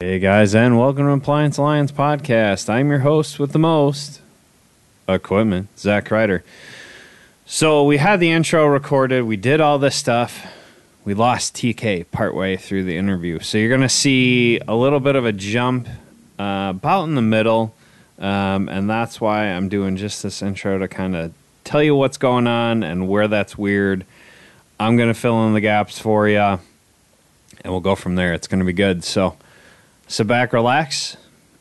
Hey guys, and welcome to Appliance Alliance podcast. I'm your host with the most equipment, Zach Ryder. So we had the intro recorded, we did all this stuff. We lost TK partway through the interview, so you're to see a little bit of a jump uh, about in the middle, um, and that's why I'm doing just this intro to kind of tell you what's going on and where that's weird. I'm to fill in the gaps for you, and we'll go from there. It's to be good. So. Sit back, relax,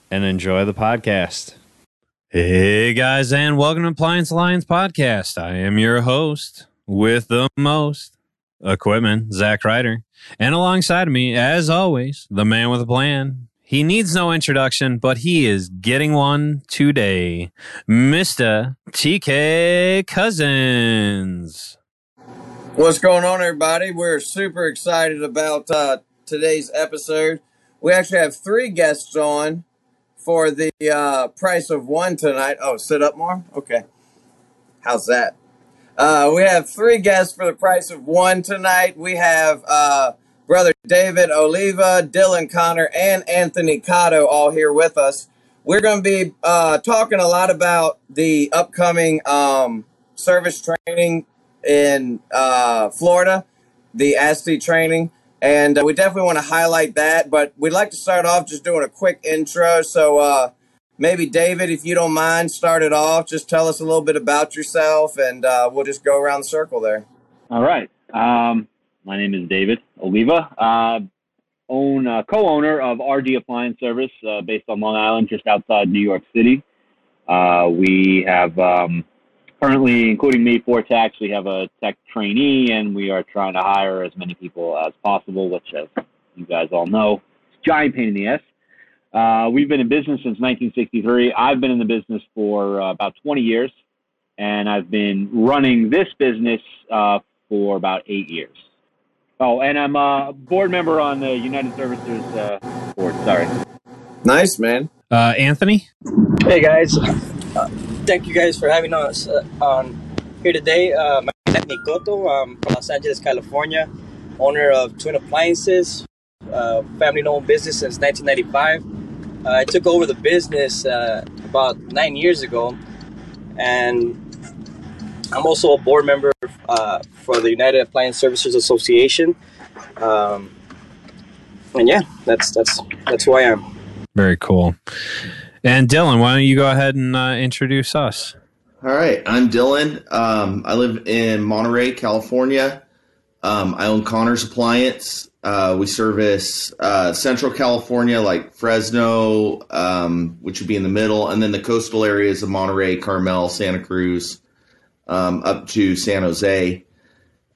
and enjoy the podcast. Hey guys, and welcome to Appliance Alliance Podcast. I am your host with the most equipment, Zach Ryder. And alongside of me, as always, the man with a plan. He needs no introduction, but he is getting one today. Mr. TK Cousins. What's going on, everybody? We're super excited about uh, today's episode. We actually have three guests on for the uh, price of one tonight. Oh, sit up more? Okay. How's that? Uh, we have three guests for the price of one tonight. We have uh, brother David Oliva, Dylan Connor, and Anthony Cotto all here with us. We're going to be uh, talking a lot about the upcoming um, service training in uh, Florida, the ASTI training. And uh, we definitely want to highlight that, but we'd like to start off just doing a quick intro. So uh, maybe, David, if you don't mind, start it off. Just tell us a little bit about yourself, and uh, we'll just go around the circle there. All right. Um, my name is David Oliva. Uh, own uh, co-owner of RD Appliance Service, uh, based on Long Island, just outside New York City. We have um, currently, including me, four techs. We have a tech trainee, and we are trying to hire as many people as possible, which, as you guys all know, is a giant pain in the ass. Uh, we've been in business since 1963. I've been in the business for uh, about 20 years, and I've been running this business uh, for about eight years. Oh, and I'm a board member on the United Services uh, board. Sorry. Nice, man. Uh, Anthony? Hey, guys. Thank you guys for having us uh, on here today. Uh, my name is Mikoto. I'm from Los Angeles, California. Owner of Twin Appliances, uh, family-owned business since 1995. Uh, I took over the business uh, about nine years ago, and I'm also a board member uh, for the United Appliance Services Association. Um, and yeah, that's that's that's who I am. Very cool. And Dylan, why don't you go ahead and uh, introduce us? All right, I'm Dylan. Um, I live in Monterey, California. Um, I own Connors Appliance. Uh, we service uh, Central California, like Fresno, um, which would be in the middle, and then the coastal areas of Monterey, Carmel, Santa Cruz, um, up to San Jose.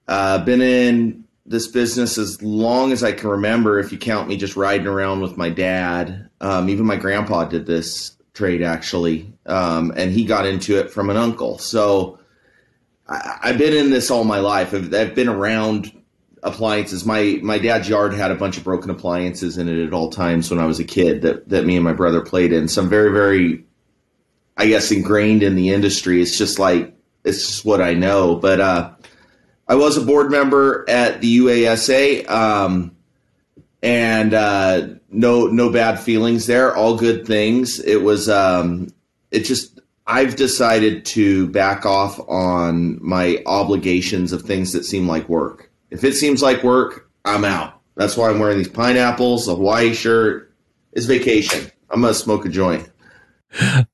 Uh, been in this business as long as I can remember, if you count me just riding around with my dad. Um, even my grandpa did this trade actually, um, and he got into it from an uncle. So I, have been in this all my life. I've, I've, been around appliances. My my dad's yard had a bunch of broken appliances in it at all times when I was a kid that that me and my brother played in. So I'm very very, I guess, ingrained in the industry. It's just like it's just what I know. But uh, I was a board member at the UASA. Um, and uh, no no bad feelings there. All good things. It was um, it just I've decided to back off on my obligations of things that seem like work. If it seems like work, I'm out. That's why I'm wearing these pineapples, a Hawaii shirt. It's vacation. I'm gonna smoke a joint.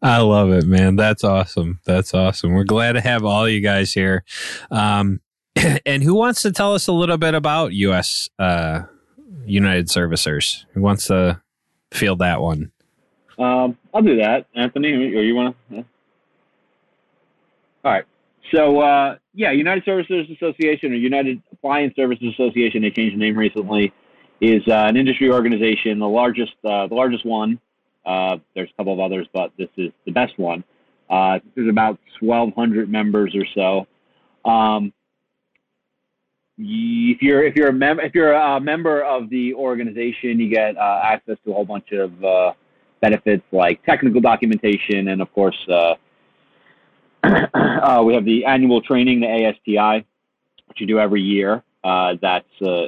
I love it, man. That's awesome. That's awesome. We're glad to have all you guys here. Um, and who wants to tell us a little bit about U.S. Uh, United Servicers. Who wants to field that one? Um, I'll do that, Anthony. Or you want to? Yeah. All right. So uh, yeah, United Servicers Association or United Appliance Services Association, they changed the name recently, is uh, an industry organization, the largest, uh, the largest one. Uh, there's a couple of others, but this is the best one. Uh, there's about 1,200 members or so. Um, if you're if you're a member if you're a member of the organization, you get uh, access to a whole bunch of uh, benefits like technical documentation, and of course, uh, uh we have the annual training, the ASTI, which you do every year. Uh, that's uh,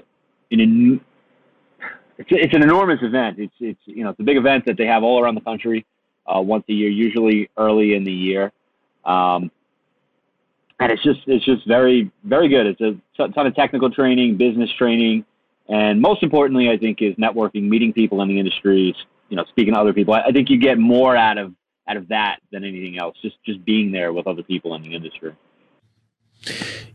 in it's it's an enormous event. It's it's you know it's a big event that they have all around the country once a year, usually early in the year. Um, and it's just it's just very very good. It's a ton of technical training, business training, and most importantly, I think is networking, meeting people in the industry, you know, speaking to other people. I, I think you get more out of out of that than anything else. Just just being there with other people in the industry.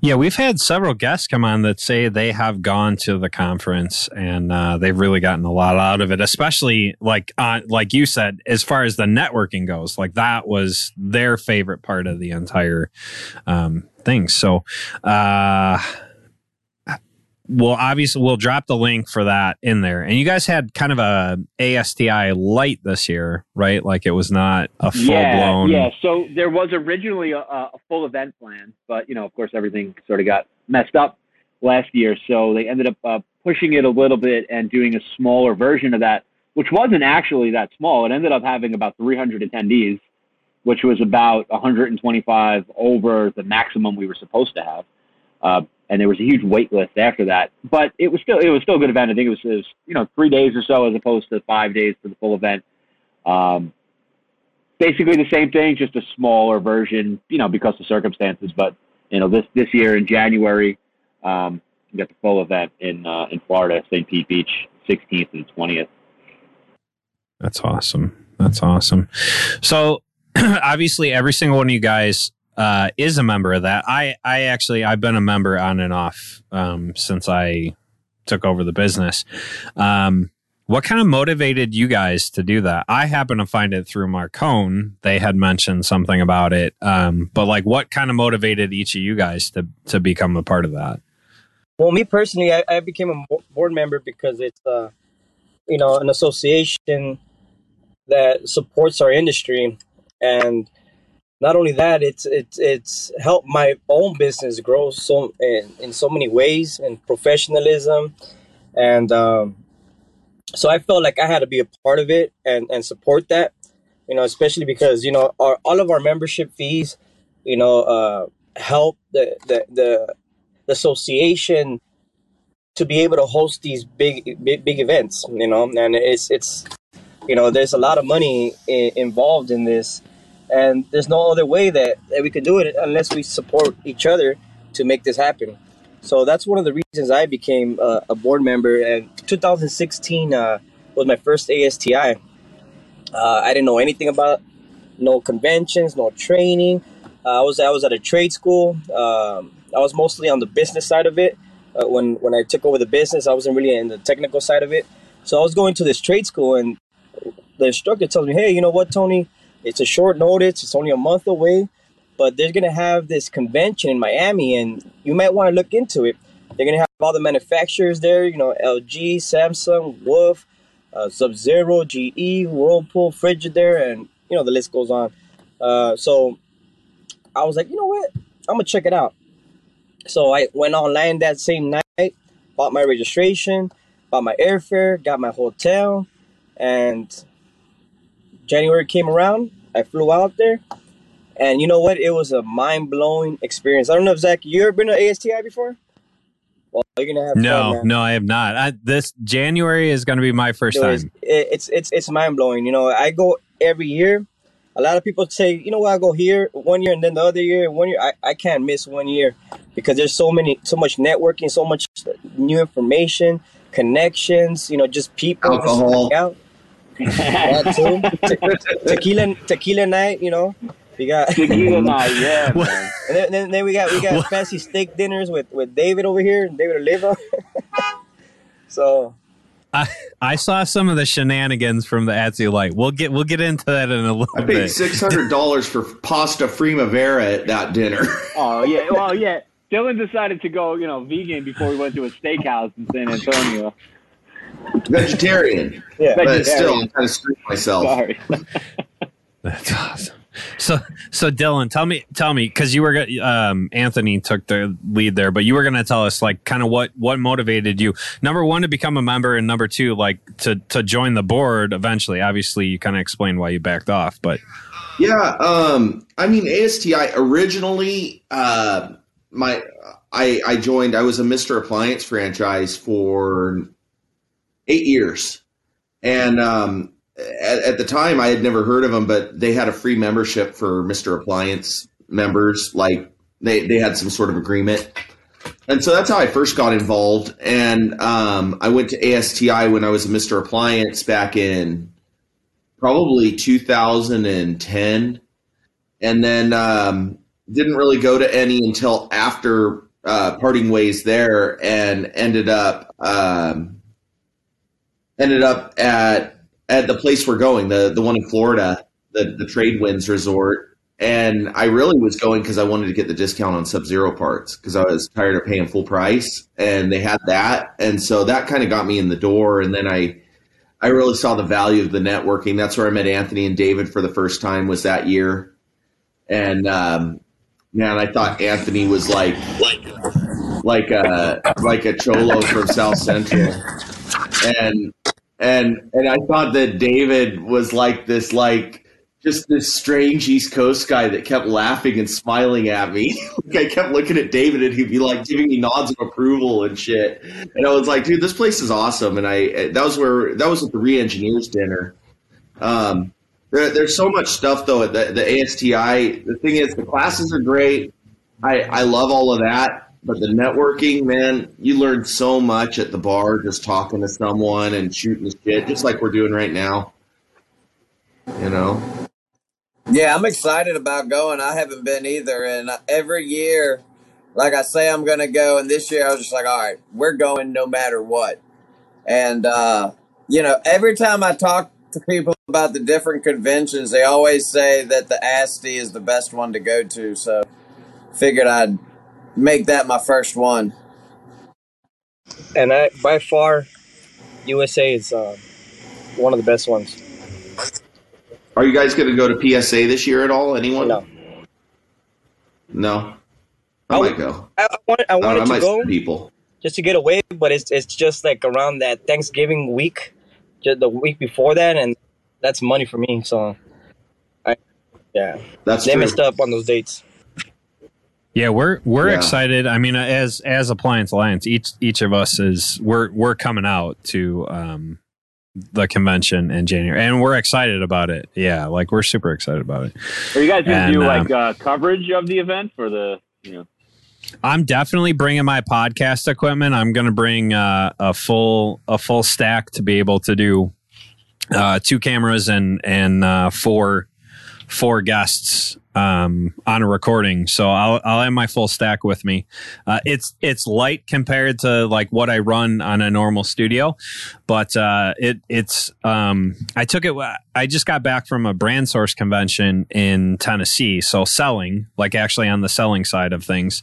Yeah, we've had several guests come on that say they have gone to the conference and uh, they've really gotten a lot out of it. Especially like uh, like you said, as far as the networking goes, like that was their favorite part of the entire um, thing. So, uh, well, obviously, we'll drop the link for that in there. And you guys had kind of a ASTI light this year, right? Like it was not a full yeah, blown. Yeah. So there was originally a, a full event plan, but you know, of course, everything sort of got messed up last year. So they ended up uh, pushing it a little bit and doing a smaller version of that, which wasn't actually that small. It ended up having about 300 attendees, which was about 125 over the maximum we were supposed to have. Uh, and there was a huge wait list after that. But it was still it was still a good event. I think it was, it was you know three days or so as opposed to five days for the full event. Um, basically the same thing, just a smaller version, you know, because of circumstances. But you know this this year in January, um, we got the full event in uh, in Florida, St. Pete Beach, 16th and 20th. That's awesome. That's awesome. So obviously, every single one of you guys uh, is a member of that. I, I actually, I've been a member on and off um, since I took over the business. Um, what kind of motivated you guys to do that? I happen to find it through Marcone. They had mentioned something about it. Um, but like, what kind of motivated each of you guys to to become a part of that? Well, me personally, I, I became a board member because it's, uh, you know, an association that supports our industry, and not only that, it's it's it's helped my own business grow so in, in so many ways and professionalism, and um, so I felt like I had to be a part of it and and support that, you know, especially because you know our all of our membership fees, you know, uh, help the the the, association to be able to host these big big big events, you know, and it's it's you know there's a lot of money I- involved in this and there's no other way that, that we can do it unless we support each other to make this happen. So that's one of the reasons I became uh, a board member. And 2016 uh, was my first ASTI. Uh, I didn't know anything about no conventions, no training. Uh, I was I was at a trade school. Um, I was mostly on the business side of it. Uh, when when I took over the business, I wasn't really in the technical side of it. So I was going to this trade school, and the instructor tells me, "Hey, you know what, Tony? It's a short notice. It's only a month away, but they're gonna have this convention in Miami, and you might want to look into it. They're gonna have all the manufacturers there. You know, LG, Samsung, Wolf, uh, Sub Zero, GE, Whirlpool, Frigidaire, and you know the list goes on. Uh, so I was like, you know what? I'm gonna check it out. So I went online that same night, bought my registration, bought my airfare, got my hotel, and January came around. I flew out there, and you know what? It was a mind blowing experience. I don't know if Zach, you ever been to ASTI before? Well, you're gonna have No, fun, no, I have not. I, this January is going to be my first It time. it- it's it's it's mind blowing. You know, I go every year. A lot of people say, you know what, I go here one year and then the other year, one year. I, I can't miss one year because there's so many, so much networking, so much new information, connections. You know, just people Alcohol. out. That too. Te- tequila, tequila night. You know, we got. Tequila night, yeah, man. And then, then, then we got we got What? fancy steak dinners with, with David over here, David Oliva. so I, I saw some of the shenanigans from the ASTI light. We'll get we'll get into that in a little I paid six hundred dollars for pasta primavera at that dinner. Oh yeah, well yeah. Dylan decided to go, you know, vegan before we went to a steakhouse in San Antonio. Vegetarian, yeah, but still, I'm kind of screwing myself. Sorry. That's awesome. So so Dylan, tell me tell me because you were um, Anthony took the lead there, but you were going to tell us like kind of what what motivated you. Number one to become a member, and number two like to to join the board eventually. Obviously, you kind of explained why you backed off, but Yeah, um, I mean ASTI originally, uh, my I I joined. I was a Mister Appliance franchise for eight years. And um, at, at, the time, I had never heard of them, but they had a free membership for Mister Appliance members. Like they they had some sort of agreement. And so that's how I first got involved. And um, I went to ASTI when I was a Mr. Appliance back in probably 2010. And then um, didn't really go to any until after uh, parting ways there and ended up um, ended up at at the place we're going, the the one in Florida, the the Trade Winds Resort and I really was going because I wanted to get the discount on Sub Zero parts because I was tired of paying full price, and they had that, and so that kind of got me in the door. And then I, I really saw the value of the networking. That's where I met Anthony and David for the first time. Was that year, and um, man, I thought Anthony was like, like, like a like a cholo from South Central, and and and I thought that David was like this like just this strange East Coast guy that kept laughing and smiling at me. like I kept looking at David and he'd be like giving me nods of approval and shit. And I was like, dude, this place is awesome. And I that was where that was at the re-engineers dinner. Um, there, there's so much stuff though at the, the ASTI. The thing is, the classes are great. I I love all of that. But the networking, man, you learn so much at the bar just talking to someone and shooting shit, just like we're doing right now. You know. Yeah, I'm excited about going. I haven't been either, and every year, like I say, I'm going to go. And this year, I was just like, all right, we're going no matter what. And uh, you know, every time I talk to people about the different conventions, they always say that the ASTI is the best one to go to. So, figured I'd make that my first one. And I, by far, USA is uh, one of the best ones. Are you guys going to go to PSA this year at all? Anyone? No. No. I, I might go. I, I wanted, I wanted I to go people just to get away, but it's it's just like around that Thanksgiving week, just the week before that, and that's money for me. So, I yeah, that's they true. messed up on those dates. Yeah, we're we're yeah. excited. I mean, as as Appliance Alliance, each each of us is we're we're coming out to um, the convention in January, and we're excited about it. Yeah, like we're super excited about it. Are you guys gonna do um, like uh, coverage of the event for the you know? I'm definitely bringing my podcast equipment. I'm going to bring uh, a full a full stack to be able to do uh, two cameras and and uh, four four guests um, on a recording. So I'll I'll have my full stack with me. Uh, it's it's light compared to like what I run on a normal studio, but uh, it it's um, I took it. I just got back from a brand source convention in Tennessee, so selling like actually on the selling side of things,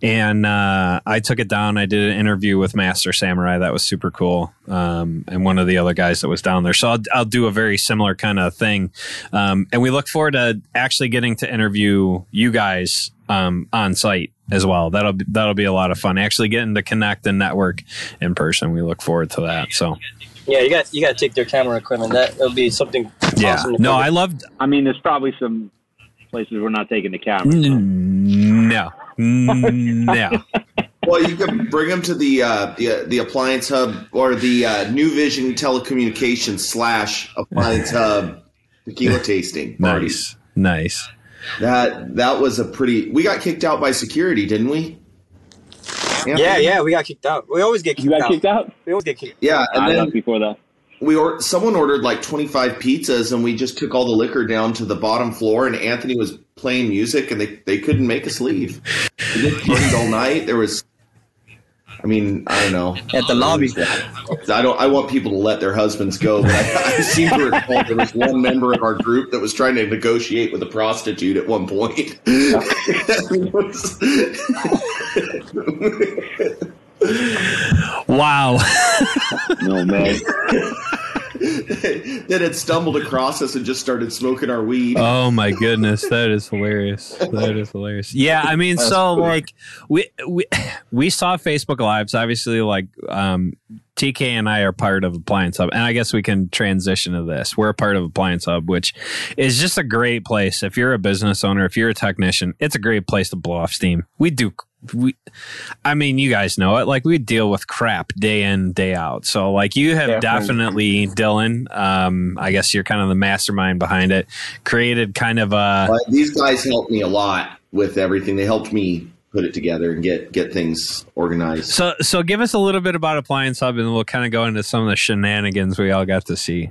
and uh, I took it down. I did an interview with Master Samurai that was super cool, um, and one of the other guys that was down there. So I'll I'll do a very similar kind of thing, um, and we look forward to actually getting to interview you guys um, on site as well. That'll be, that'll be a lot of fun. Actually getting to connect and network in person. We look forward to that. So. Yeah, you got you got to take their camera equipment. That will be something. Yeah. Awesome no, I loved. I mean, there's probably some places we're not taking the camera. So. No. no. Well, you can bring them to the uh, the the appliance hub or the uh, New Vision Telecommunications slash appliance hub tequila tasting. Nice, nice. That that was a pretty. We got kicked out by security, didn't we? Yeah, yeah, we got kicked out. We always get kicked you got out. kicked out. We always get kicked. Yeah, and I then before that, we or someone ordered like twenty five pizzas, and we just took all the liquor down to the bottom floor, and Anthony was playing music, and they they couldn't make us leave. We did all night. There was I mean, I don't know. At the lobby. I don't. I want people to let their husbands go, but I, I seem to recall there was one member of our group that was trying to negotiate with a prostitute at one point. wow. no man. that had stumbled across us and just started smoking our weed. Oh my goodness, that is hilarious. That is hilarious. Yeah, I mean, so like we we we saw Facebook Lives. Obviously, like um, TK and I are part of Appliance Hub, and I guess we can transition to this. We're a part of Appliance Hub, which is just a great place. If you're a business owner, if you're a technician, it's a great place to blow off steam. We do we, I mean, you guys know it. Like we deal with crap day in, day out. So like you have definitely, Dylan. Um, I guess you're kind of the mastermind behind it. Created kind of a. But these guys helped me a lot with everything. They helped me put it together and get get things organized. So so give us a little bit about Appliance Hub, and we'll kind of go into some of the shenanigans we all got to see.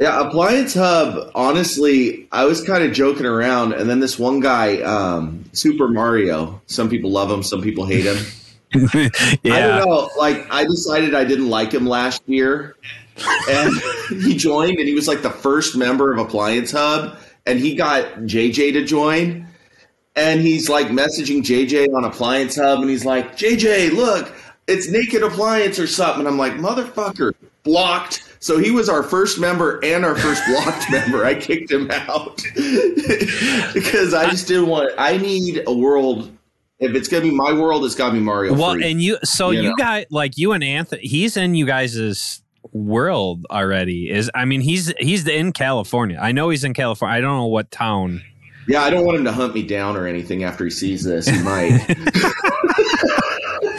Yeah, Appliance Hub, honestly, I was kind of joking around, and then this one guy, um, Super Mario, some people love him, some people hate him. yeah. I don't know. Like, I decided I didn't like him last year, and he joined, and he was like the first member of Appliance Hub, and he got JJ to join, and he's like messaging JJ on Appliance Hub, and he's like, JJ, look, it's Naked Appliance or something. And I'm like, motherfucker, blocked so he was our first member and our first blocked member. I kicked him out because I just didn't want. I need a world. If it's gonna be my world, it's gotta be Mario. Well, free, and you, so you, you know? guys, like you and Anthony, he's in you guys' world already. Is I mean, he's he's in California. I know he's in California. I don't know what town. Yeah, I don't want him to hunt me down or anything after he sees this. He might.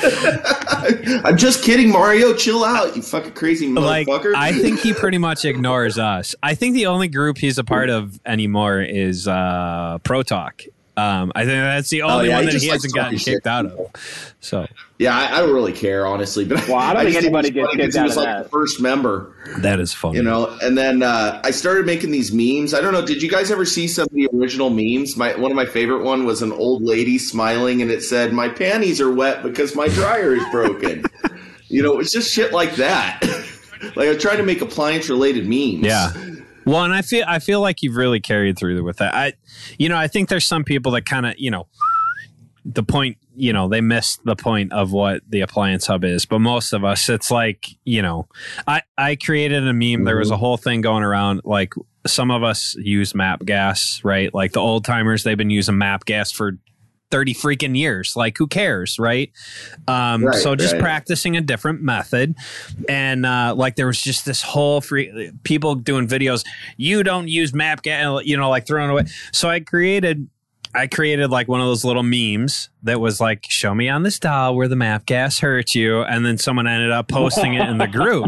I'm just kidding, Mario. Chill out, you fucking crazy Like, motherfucker. I think he pretty much ignores us. I think the only group he's a part of anymore is uh, Pro Talk. Um, I think that's the only Oh, yeah, one he that just he hasn't gotten talking kicked out of. So yeah, I, I don't really care, honestly. But Well, I don't think anybody it was gets funny 'cause kicked he out was of like that. the first member. that is funny. you know and then uh, i started making these memes i don't know did you guys ever see some of the original memes my one of my favorite one was an old lady smiling and it said my panties are wet because my dryer is broken you know it's just shit like that like i tried to make appliance related memes Yeah. Well, and I feel I feel like you've really carried through with that. I, you know, I think there's some people that kind of, you know, the point, you know, they missed the point of what the appliance hub is. But most of us, it's like, you know, I I created a meme. There was a mm-hmm. whole thing going around. Like some of us use MAPP gas, right? Like the old timers, they've been using MAPP gas for. 30 freaking years. Like who cares right? Um Right, so just right. practicing a different method. And uh like there was just this whole free people doing videos you don't use MAPP gas you know like throwing away. So i created i created like one of those little memes that was like show me on this dial where the MAPP gas hurt you. And then someone ended up posting it in the group.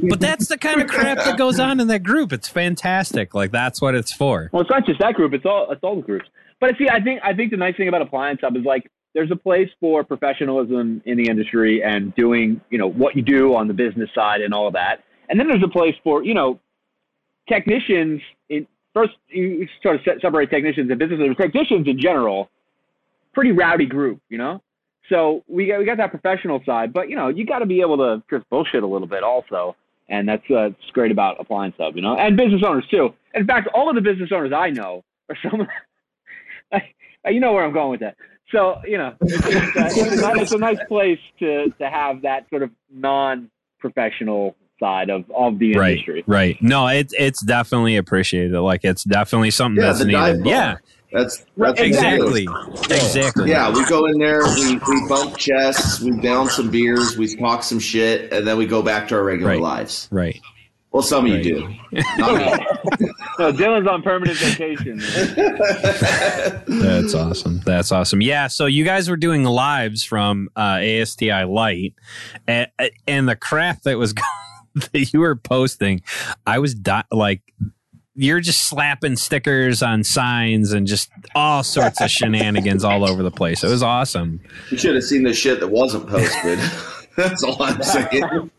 But that's the kind of crap that goes on in that group. It's fantastic. Like that's what it's for. Well, it's not just that group; it's all it's all the groups. But see, I think I think the nice thing about Appliance Hub is like there's a place for professionalism in the industry and doing you know what you do on the business side and all of that, and then there's a place for you know technicians. In first, you sort of separate technicians and business businesses. Technicians in general, pretty rowdy group, you know. So we got we got that professional side, but you know you got to be able to just bullshit a little bit also, and that's uh, great about Appliance Hub, you know, and business owners too. In fact, all of the business owners I know are some. you know where I'm going with that. So you know, it's, it's, uh, it's, a, nice- it's a nice place to to have that sort of non-professional side of of the right industry. right. No it's it's definitely appreciated. Like it's definitely something Yeah, that's the dive needed yeah that's, that's exactly. Exactly. Yeah we go in there we, we bump chests we down some beers we talk some shit and then we go back to our regular Right. lives. Right well some of you do Not me. Dylan's on permanent vacation. That's awesome. That's awesome. Yeah. So you guys were doing lives from uh, ASTI Light, and, and the crap that was that you were posting, I was di- like, you're just slapping stickers on signs and just all sorts of shenanigans all over the place. It was awesome. You should have seen the shit that wasn't posted. That's all I'm saying.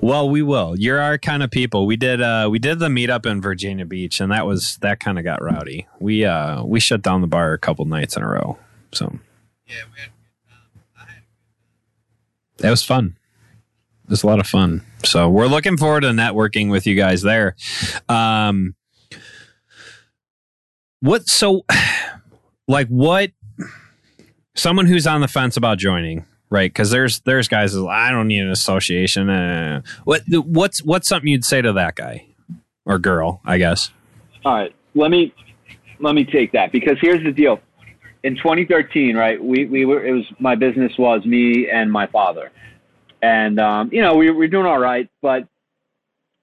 Well, we will. You're our kind of people. We did uh we did the meetup in Virginia Beach and that was that kind of got rowdy. We uh we shut down the bar a couple nights in a row. So Yeah, we had That was fun. It was a lot of fun. So we're looking forward to networking with you guys there. Um what so like what someone who's on the fence about joining right because there's there's guys that i don't need an association uh, what what's what's something you'd say to that guy or girl i guess All right, let me let me take that because here's the deal. In 2013, right, we, we were it was my business was me and my father, and um, you know we were doing all right, but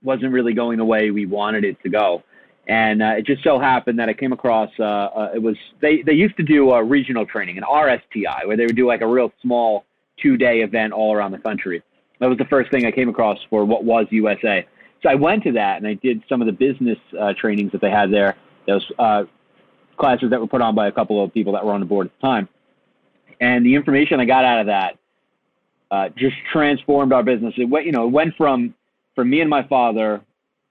wasn't really going the way we wanted it to go. And uh, it just so happened that I came across uh, uh, it was they they used to do a regional training, an RSTI, where they would do like a real small two day event all around the country. That was the first thing I came across for what was USA. So I went to that and I did some of the business uh, trainings that they had there. Those uh, classes that were put on by a couple of people that were on the board at the time. And the information I got out of that uh, just transformed our business. It went, you know, it went from from me and my father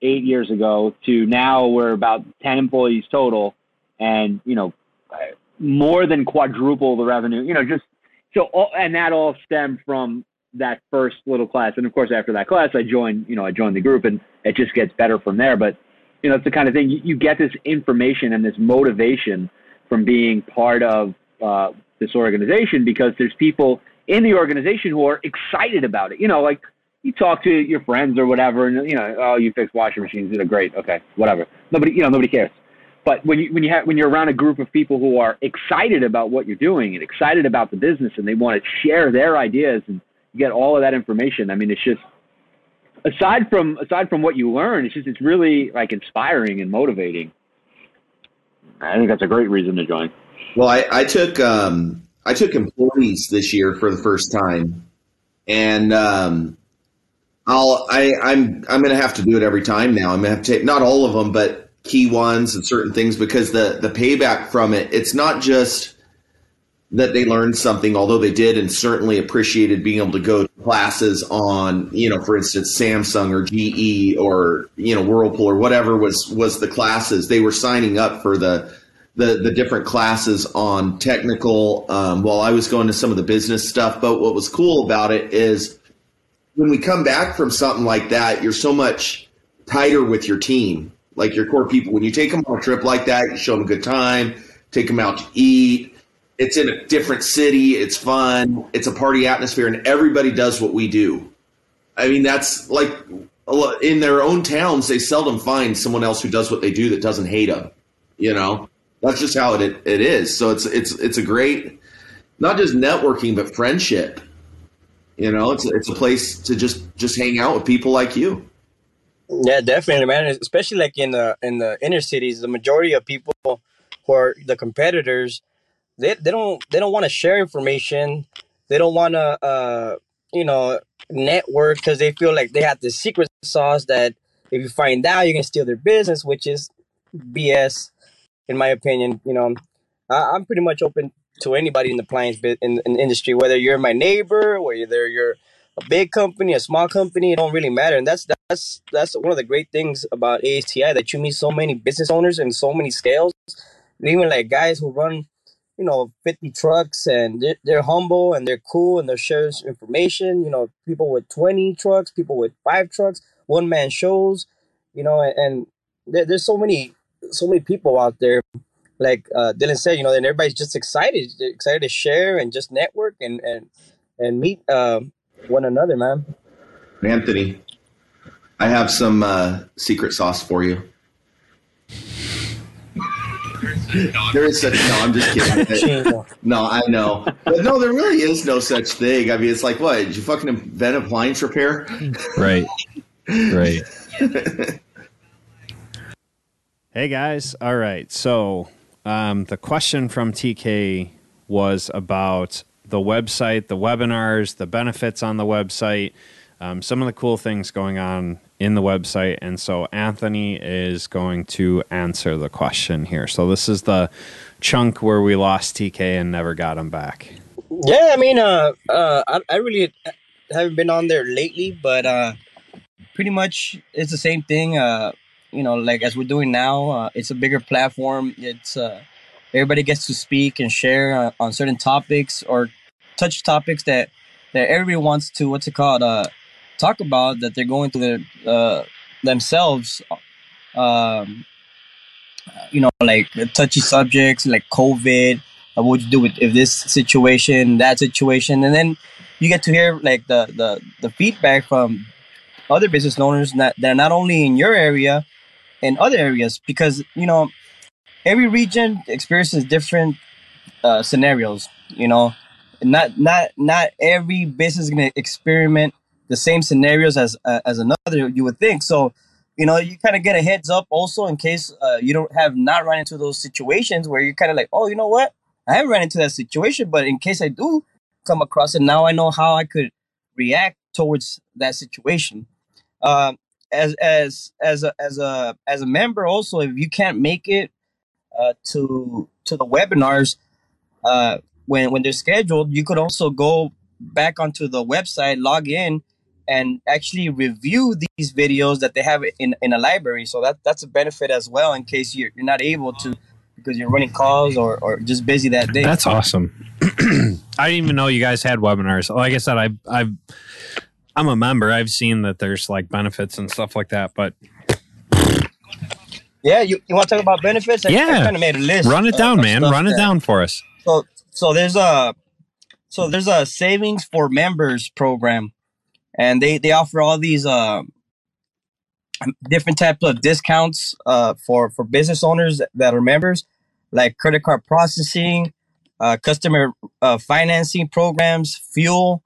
eight years ago to now we're about ten employees total, and you know, more than quadruple the revenue. You know, just so all, and that all stemmed from that first little class. And of course, after that class, I joined, you know, I joined the group and it just gets better from there. But, you know, it's the kind of thing you, you get this information and this motivation from being part of uh, this organization because there's people in the organization who are excited about it. You know, like you talk to your friends or whatever, and you know, oh, you fix washing machines, they're great, okay, whatever. Nobody, you know, nobody cares. But when you when you have when you're around a group of people who are excited about what you're doing and excited about the business and they want to share their ideas and get all of that information. I mean, it's just aside from aside from what you learn, it's just it's really like inspiring and motivating. I think that's a great reason to join. Well, I, I took um, I took employees this year for the first time, and um, I'll I, I'm I'm going to have to do it every time now. I'm going to have to take not all of them, but key ones and certain things because the the payback from it. It's not just that they learned something, although they did and certainly appreciated being able to go to classes on, you know, for instance, Samsung or GE or, you know, Whirlpool or whatever was, was the classes. They were signing up for the, the, the different classes on technical, um, while I was going to some of the business stuff. But what was cool about it is when we come back from something like that, you're so much tighter with your team, like your core people. When you take them on a trip like that, you show them a good time, take them out to eat, it's in a different city. It's fun. It's a party atmosphere, and everybody does what we do. I mean, that's like in their own towns, they seldom find someone else who does what they do that doesn't hate them. You know, that's just how it it is. So it's it's it's a great, not just networking, but friendship. You know, it's it's a place to just just hang out with people like you. Yeah, definitely, man. Especially like in the in the inner cities, the majority of people who are the competitors they, they don't they don't want to share information they don't want to uh you know network because they feel like they have the secret sauce that if you find out you can steal their business which is bs in my opinion you know I, i'm pretty much open to anybody in the appliance in, in industry whether you're my neighbor whether you're a big company a small company it don't really matter. And that's that's that's one of the great things about asti that you meet so many business owners and so many scales even like guys who run you know 50 trucks and they're, they're humble and they're cool and they're sharing information you know people with 20 trucks people with five trucks one man shows you know and, and there, there's so many so many people out there. Like uh, dylan said you know and everybody's just excited excited to share and just network and and and meet uh, one another man anthony i have some uh, secret sauce for you there is such no. I'm just kidding. no, I know, but no, there really is no such thing. I mean, it's like what? Did you fucking invent appliance repair? Right. Right. hey guys. All right. So um, the question from TK was about the website, the webinars, the benefits on the website, um, some of the cool things going on in the website. And so Anthony is going to answer the question here. So this is the chunk where we lost TK and never got him back. Yeah, I mean, uh, uh, I, I really haven't been on there lately, but uh, pretty much it's the same thing. Uh, you know, like as we're doing now, uh, it's a bigger platform. It's uh, everybody gets to speak and share uh, on certain topics or touch topics that that everybody wants to. What's it called? Uh, talk about that they're going through their, uh, themselves. Um, you know, like touchy subjects like COVID. Uh, what would you do with if this situation, that situation, and then you get to hear like the the, the feedback from other business owners that they're not only in your area, in other areas, because you know every region experiences different uh, scenarios. You know, not not not every business is gonna experiment the same scenarios as uh, as another you would think so you know, you kind of get a heads up also in case uh, you don't have not run into those situations where you're kind of like, oh, you know what? I haven't run into that situation, but in case I do come across it, now I know how I could react towards that situation. Um, as as as a as a as a member, also, if you can't make it uh, to to the webinars uh, when when they're scheduled, you could also go back onto the website, log in, and actually review these videos that they have in, in a library. So that that's a benefit as well in case you're, you're not able to because you're running calls or, or just busy that day. That's awesome. I didn't even know you guys had webinars. Like I said, I I've I'm a member. I've seen that there's like benefits and stuff like that, but yeah, you, you want to talk about benefits? I, Yeah. I kind of made a list. run it down, of man. Run it that- down for us. So so there's a so there's a savings for members program, and they they offer all these uh, different types of discounts uh, for for business owners that are members, like credit card processing, uh, customer uh, financing programs, fuel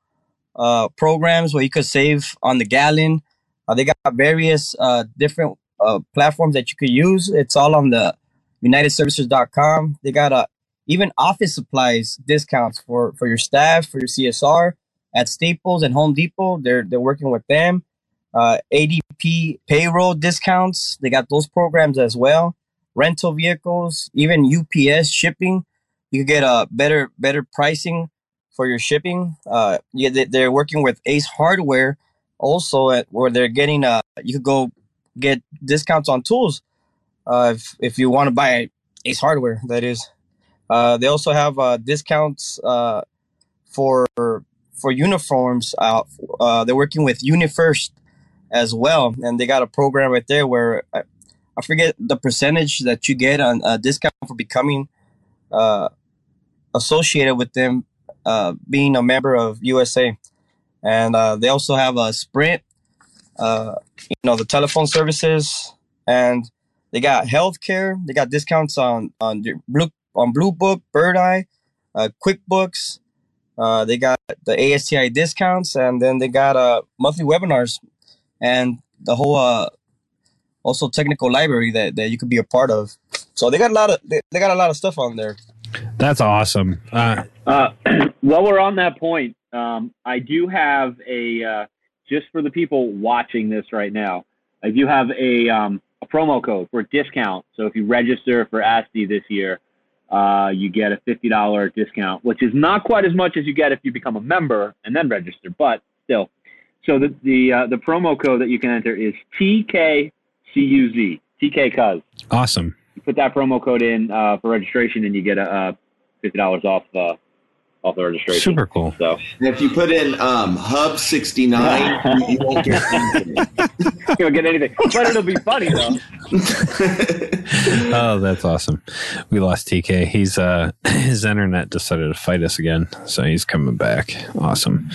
uh, programs where you could save on the gallon. Uh, they got various uh, different uh, platforms that you could use. It's all on the UnitedServices.com. They got a even office supplies discounts for for your staff for your CSR at Staples and Home Depot. They're they're working with them. Uh, ADP payroll discounts. They got those programs as well. Rental vehicles, even UPS shipping. You get a better better pricing for your shipping. Uh, yeah, they, they're working with Ace Hardware also at where they're getting uh you could go get discounts on tools uh if if you want to buy Ace Hardware that is. Uh, they also have uh, discounts uh, for for uniforms. Uh, they're working with UniFirst as well, and they got a program right there where I, I forget the percentage that you get on a discount for becoming uh, associated with them, being a member of USA. And they also have a Sprint, you know, the telephone services, and they got healthcare. They got discounts on on Blue on Blue Book, Bird Eye, uh, QuickBooks. Uh, they got the ASTI discounts, and then they got uh, monthly webinars, and the whole uh, also technical library that, that you could be a part of. So they got a lot of they, they got a lot of stuff on there. That's awesome. Uh, Uh, while we're on that point, um, I do have a uh, just for the people watching this right now. I do have a um, a promo code for a discount. So if you register for ASTI this year, uh, you get a fifty dollar discount, which is not quite as much as you get if you become a member and then register, but still. So the the uh, the promo code that you can enter is TKCUZ, TK Cuz. awesome. You put that promo code in uh, for registration, and you get a fifty dollars off uh, off the registration. Super cool. So And if you put in um, Hub 69, you, you won't get anything. you don't get anything, but it'll be funny though. Oh, that's awesome. We lost TK. He's uh his internet decided to fight us again, so he's coming back. Awesome.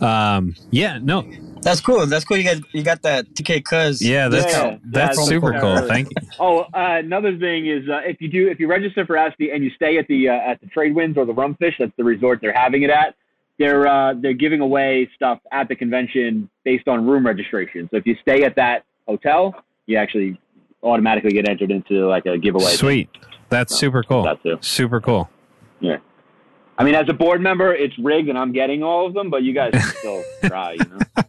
Um yeah, no. That's cool. That's cool. You guys you got that TK Cuz. Yeah, that's Yeah, that's yeah, super yeah. cool. Thank you. Oh, uh, another thing is uh, if you do if you register for ASTI and you stay at the uh, at the Trade Winds or the Rumfish, that's the resort they're having it at. They're uh, they're giving away stuff at the convention based on room registration. So if you stay at that hotel, you actually automatically get entered into like a giveaway. Sweet. That's super cool. That too. Super cool. Yeah. I mean, as a board member, it's rigged and I'm getting all of them, but you guys can still try. You know.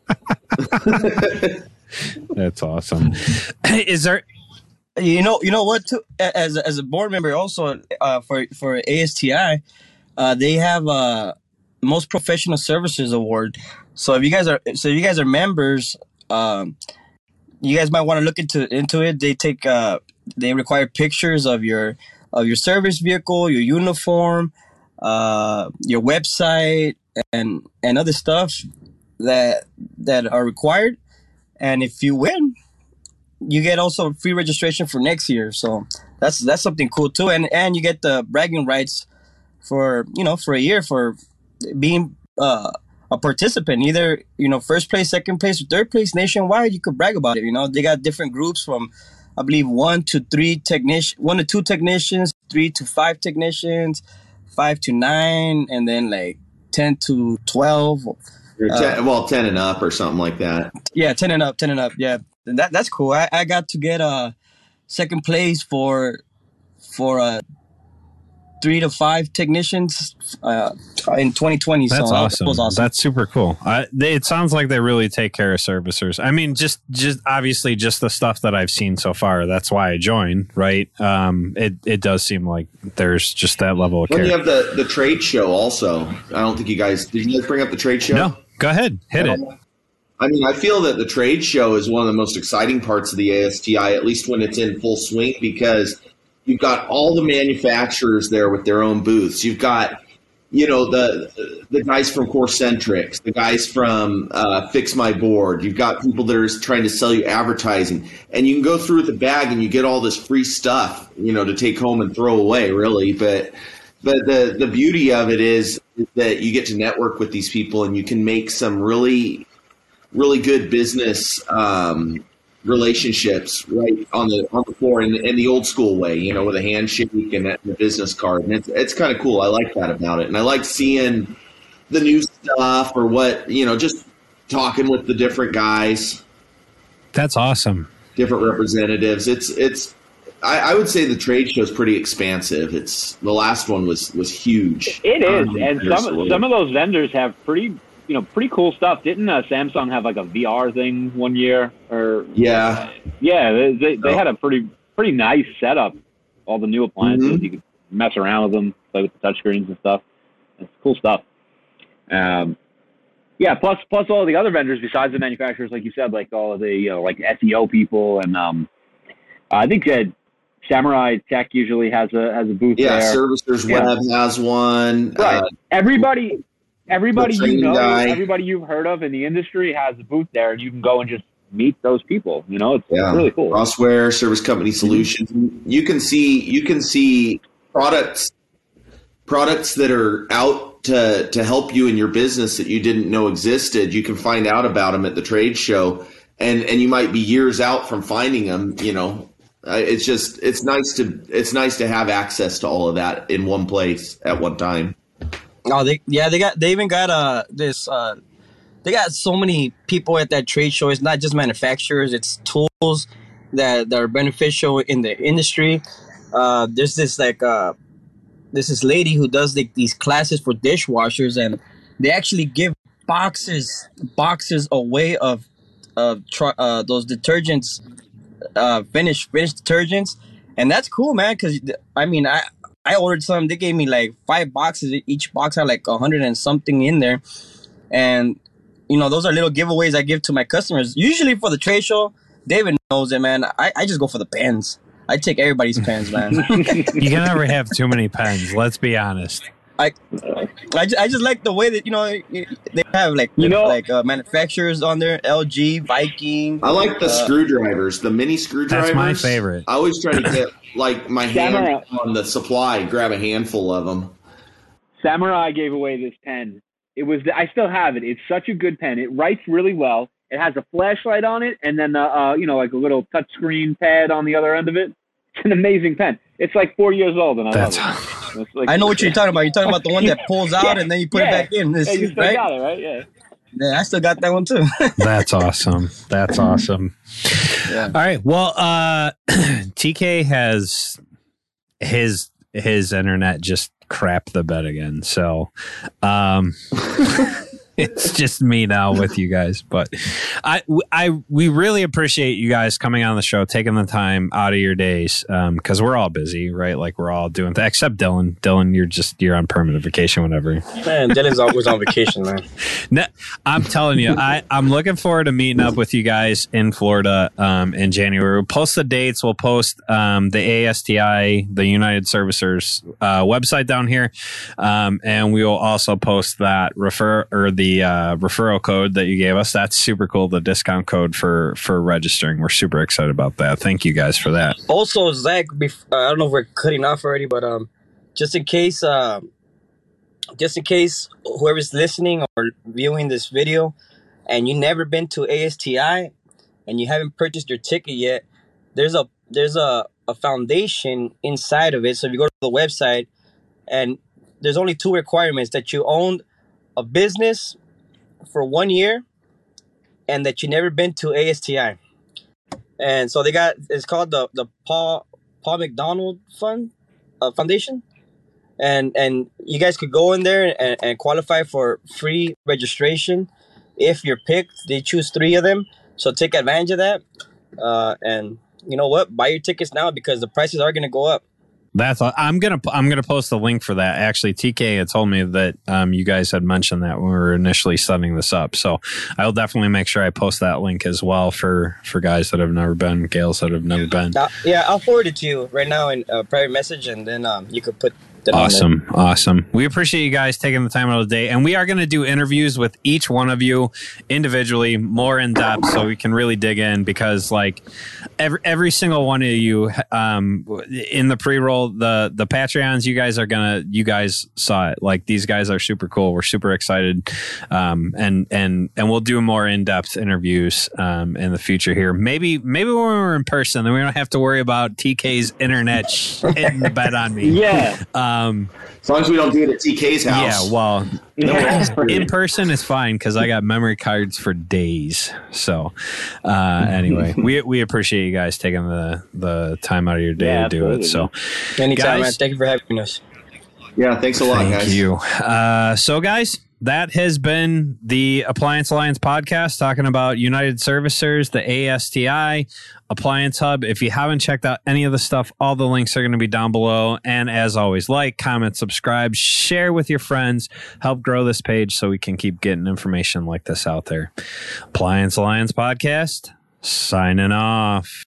That's awesome. Is there You know, you know what? Too, as as a board member, also uh, for for ASTI, uh, they have a most professional services award. So if you guys are so if you guys are members, um, you guys might want to look into into it. They take uh, they require pictures of your of your service vehicle, your uniform, uh, your website, and and other stuff that that are required. And if you win, you get also free registration for next year. So that's that's something cool too. And and you get the bragging rights for you know for a year for being uh, a participant, either you know first place, second place, or third place nationwide. You could brag about it. You know they got different groups from I believe one to three technician, one to two technicians, three to five technicians, five to nine, and then like ten to twelve. Or ten, well, 10 and up or something like that. Yeah, ten and up, ten and up. Yeah, And that that's cool. I, I got to get a second place for for uh three to five technicians uh, in 2020. That's so that awesome. was awesome. That's super cool. I, they, it sounds like they really take care of servicers. I mean, just just obviously just the stuff that I've seen so far. That's why I joined. Right? Um, it it does seem like there's just that level of When care. you have the, the trade show also, I don't think you guys did you guys bring up the trade show? no, go ahead, hit it. I mean, I feel that the trade show is one of the most exciting parts of the ASTI, at least when it's in full swing, because you've got all the manufacturers there with their own booths. You've got, you know, the the guys from Corecentrics, the guys from uh, Fix My Board. You've got people that are trying to sell you advertising, and you can go through with the bag and you get all this free stuff, you know, to take home and throw away, really. But but the the beauty of it is that you get to network with these people and you can make some really really good business um, relationships right on the on the floor in, in the old school way, you know, with a handshake and a, and a business card, and it's it's kind of cool. I like that about it, and I like seeing the new stuff or what you know, just talking with the different guys, That's awesome. different representatives. It's it's. I, I would say the trade show is pretty expansive. It's the last one was was huge. It is, Um, and some some of those vendors have pretty, you know, pretty cool stuff. Didn't uh, Samsung have like a VR thing one year? Or yeah, yeah, they they, they Oh. had a pretty pretty nice setup. All the new appliances, Mhm. you could mess around with them, play with the touchscreens and stuff. It's cool stuff. Um, yeah. Plus, plus all the other vendors besides the manufacturers, like you said, like all of the you know, like SEO people, and um, I think that Samurai Tech usually has a has a booth yeah. there. Servicers Yeah. Web has one. Right. Uh, everybody everybody you know, guy. everybody you've heard of in the industry has a booth there and you can go and just meet those people you know it's, Yeah. it's really cool Crossware, Service Company mhm. Solutions. You can see you can see products products that are out to to help you in your business that you didn't know existed. You can find out about them at the trade show, and and you might be years out from finding them. You know, it's just it's nice to it's nice to have access to all of that in one place at one time. Oh, they yeah, they got they even got uh this uh they got so many people at that trade show. It's not just manufacturers; it's tools that, that are beneficial in the industry. Uh, there's this like uh this lady who does like these classes for dishwashers, and they actually give boxes boxes away of of tr- uh, those detergents, uh, finished finished detergents, and that's cool, man. Because I mean, I I ordered some. They gave me like five boxes. Each box had like a hundred and something in there, and you know those are little giveaways I give to my customers. Usually for the trade show, David knows it, man. I, I just go for the pens. I take everybody's pens, man. You can never have too many pens. Let's be honest. I just, I just like the way that you know they have like You know- like uh, manufacturers on there, LG, Viking. I like the Uh, screwdrivers, the mini screwdrivers. That's my favorite. I always try to get like my hand Samurai. on the supply, grab a handful of them. samurai gave away this pen it was i still have it it's such a good pen it writes really well it has a flashlight on it and then uh, uh you know like a little touch screen pad on the other end of it it's an amazing pen it's like four years old and i That's love it It's like- I know what you're talking about. You're talking about the one that pulls out and then you put Yeah. it back in. It's, yeah, you still right? got it right yeah Yeah, I still got that one too. that's awesome. That's awesome. Yeah. All right. Well, uh TK has his his internet just crap the bed again. So um it's just me now with you guys, but I I we really appreciate you guys coming on the show, taking the time out of your days um cuz we're all busy, right? Like we're all doing th- except Dylan. Dylan, you're just you're on permanent vacation whenever. Man, Dylan's always on vacation, man. No, I'm telling you, I, I'm looking forward to meeting up with you guys in Florida um, in January. We'll post the dates. We'll post um, the ASTI, the United Servicers uh, website down here, um, and we will also post that refer or the uh, referral code that you gave us. That's super cool. The discount code for for registering. We're super excited about that. Thank you guys for that. Also, Zach, bef- uh, I don't know if we're cutting off already, but um, just in case, uh, just in case whoever's listening or viewing this video, and you never been to ASTI, and you haven't purchased your ticket yet, there's a there's a, a foundation inside of it. So if you go to the website, and there's only two requirements that you own a business for one year, and that you never been to ASTI. and so they got it's called the the Paul Paul McDonald Fund uh, Foundation, and and you guys could go in there and, and qualify for free registration if you're picked. They choose three of them, so take advantage of that. Uh, and you know what? Buy your tickets now because the prices are going to go up. That's. I'm gonna I'm gonna post a link for that. Actually, TK had told me that um, you guys had mentioned that when we were initially setting this up. So I'll definitely make sure I post that link as well for for guys that have never been, gals that have never been. Now, yeah, I'll forward it to you right now in a private message, and then um, you could put that on there. Awesome, awesome. We appreciate you guys taking the time out of the day, and we are going to do interviews with each one of you individually, more in depth, so we can really dig in. Because like every every single one of you, um, in the pre roll, the the Patreons, you guys are gonna, you guys saw it. Like these guys are super cool. We're super excited, um, and and and we'll do more in depth interviews um, in the future here. Maybe maybe when we're in person, then we don't have to worry about TK's internet sh- the bed on me. Yeah. Um, As long as we don't do it at TK's house. yeah, well, Yeah. in person is fine because I got memory cards for days. So, uh, anyway, we we appreciate you guys taking the the time out of your day Yeah, to do it. So, Anytime, Guys- man. Thank you for having us. Yeah, thanks a lot, thank guys. you. Uh, so, guys. That has been the Appliance Alliance podcast talking about United Servicers, the ASTI, Appliance Hub. If you haven't checked out any of the stuff, all the links are going to be down below. And as always, like, comment, subscribe, share with your friends, help grow this page so we can keep getting information like this out there. Appliance Alliance podcast, signing off.